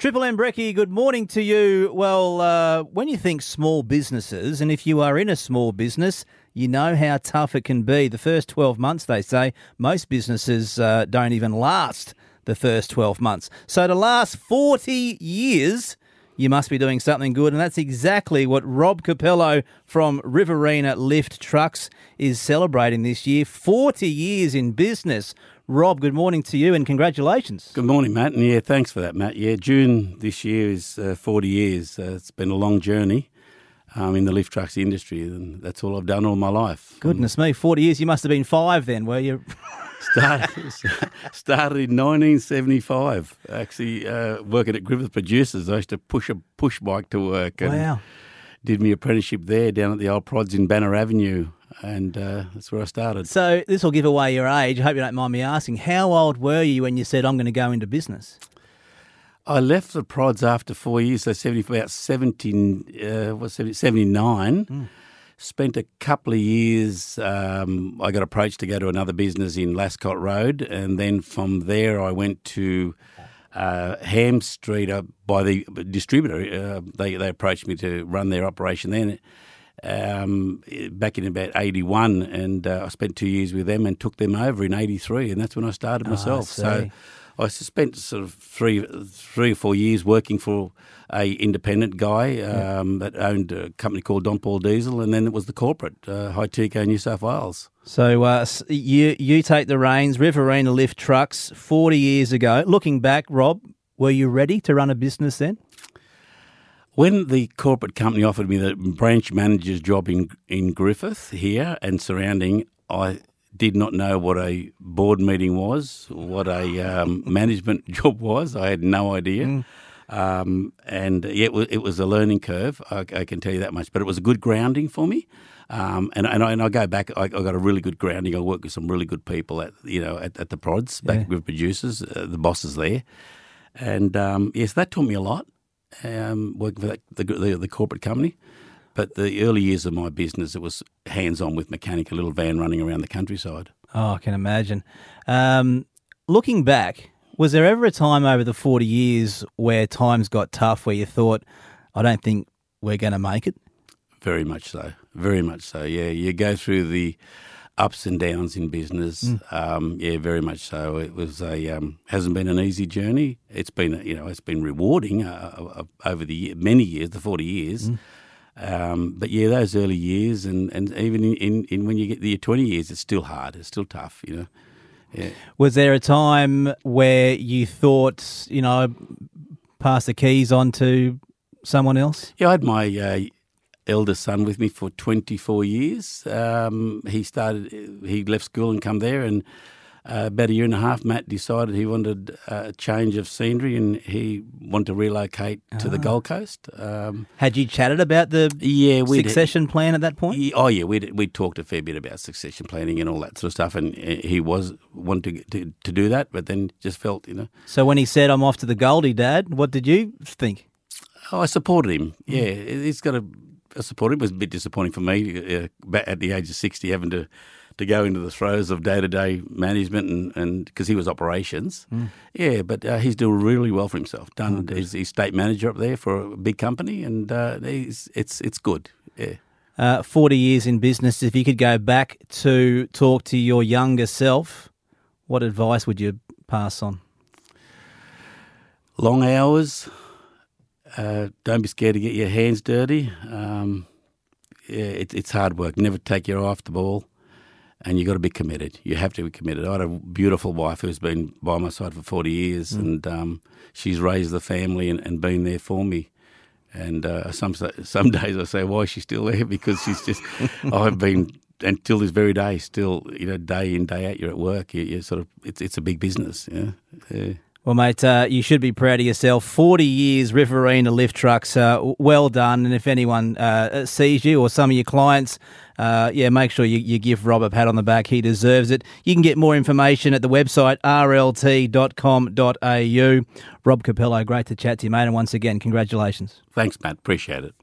Triple M Brecky, good morning to you. Well, uh, when you think small businesses, and if you are in a small business, you know how tough it can be. The first 12 months, they say, most businesses uh, don't even last the first 12 months. So to last 40 years, you must be doing something good. And that's exactly what Rob Capello from Riverina Lift Trucks is celebrating this year 40 years in business. Rob, good morning to you and congratulations. Good morning, Matt. And yeah, thanks for that, Matt. Yeah, June this year is uh, 40 years. Uh, it's been a long journey um, in the lift trucks industry, and that's all I've done all my life. Goodness me, 40 years. You must have been five then, were you? started, started in 1975. Actually, uh, working at Griffith Producers, I used to push a push bike to work. And wow. Did my apprenticeship there down at the old prods in Banna Avenue and uh, that's where I started. So this will give away your age. I hope you don't mind me asking. How old were you when you said I'm going to go into business? I left the prods after four years, so 70, about 17, uh, what, 70, 79. Mm. Spent a couple of years. Um, I got approached to go to another business in Lascott Road, and then from there I went to uh, Ham Street uh, by the distributor. Uh, they they approached me to run their operation then um, back in about 81 and uh, I spent two years with them and took them over in 83 and that's when I started ah, myself. Oh, so I spent sort of three, three or four years working for a independent guy um, yeah. that owned a company called Don Paul Diesel, and then it was the corporate uh, Hi-Teco New South Wales. So uh, you you take the reins, Riverina Lift Trucks, forty years ago. Looking back, Rob, were you ready to run a business then? When the corporate company offered me the branch manager's job in in Griffith here and surrounding, I did not know what a board meeting was, what a um, management job was. I had no idea. Mm. Um, and yeah, it was, it was, a learning curve, I, I, can tell you that much. But it was a good grounding for me. Um, and, and I, and, I, go back. I, I, got a really good grounding. I worked with some really good people at you know at, at the prods, back yeah. with producers, uh, the bosses there, and um, yes, that taught me a lot um, working for that, the, the, the corporate company. But the early years of my business, it was hands on with mechanic, a little van running around the countryside. Oh, I can imagine. Um, looking back, was there ever a time over the 40 years where times got tough where you thought, I don't think we're going to make it? Very much so. Very much so. Yeah. You go through the ups and downs in business. Mm. Um, yeah, very much so. It was a um, hasn't been an easy journey. It's been you know it's been rewarding uh, uh, over the year, many years, the forty years. Mm. Um, but yeah, those early years, and, and even in, in, in, when you get the twenty years, it's still hard. It's still tough. You know. Yeah. Was there a time where you thought, you know, pass the keys on to someone else? Yeah, I had my uh, eldest son with me for 24 years. Um, he started, he left school and come there, and uh, about a year and a half, Matt decided he wanted a change of scenery and he wanted to relocate to the ah. Gold Coast. Um, Had you chatted about the yeah succession plan at that point? Yeah, oh yeah, we we talked a fair bit about succession planning and all that sort of stuff, and he was wanting to, to, to do that, but then just felt you know. So when he said, "I'm off to the Goldie, Dad," what did you think? Oh, I supported him. Yeah, he's got a I support it. It was a bit disappointing for me uh, at the age of 60 having to, to go into the throes of day to day management and because he was operations. Mm. Yeah, but uh, he's doing really well for himself. Done. Oh, he's, he's, state manager up there for a big company and uh, it's, it's good. Yeah. Uh, 40 years in business, if you could go back to talk to your younger self, what advice would you pass on? Long hours, uh, don't be scared to get your hands dirty. Um, yeah, it, it's hard work. Never take your eye off the ball, and you've got to be committed. You have to be committed. I had a beautiful wife who's been by my side for forty years, mm. and um, she's raised the family and, and, been there for me. And uh, some some days I say, why is she still there? Because she's just. I've been until this very day, still, you know, day in day out, you're at work. You, are sort of, it's it's a big business. Yeah. yeah. Well, mate, uh, you should be proud of yourself. 40 years Riverina lift trucks. Uh, well done. And if anyone uh, sees you or some of your clients, uh, yeah, make sure you, you, give Rob a pat on the back. He deserves it. You can get more information at the website rlt.com.au. Rob Capello, great to chat to you, mate. And once again, congratulations. Thanks, Matt. Appreciate it.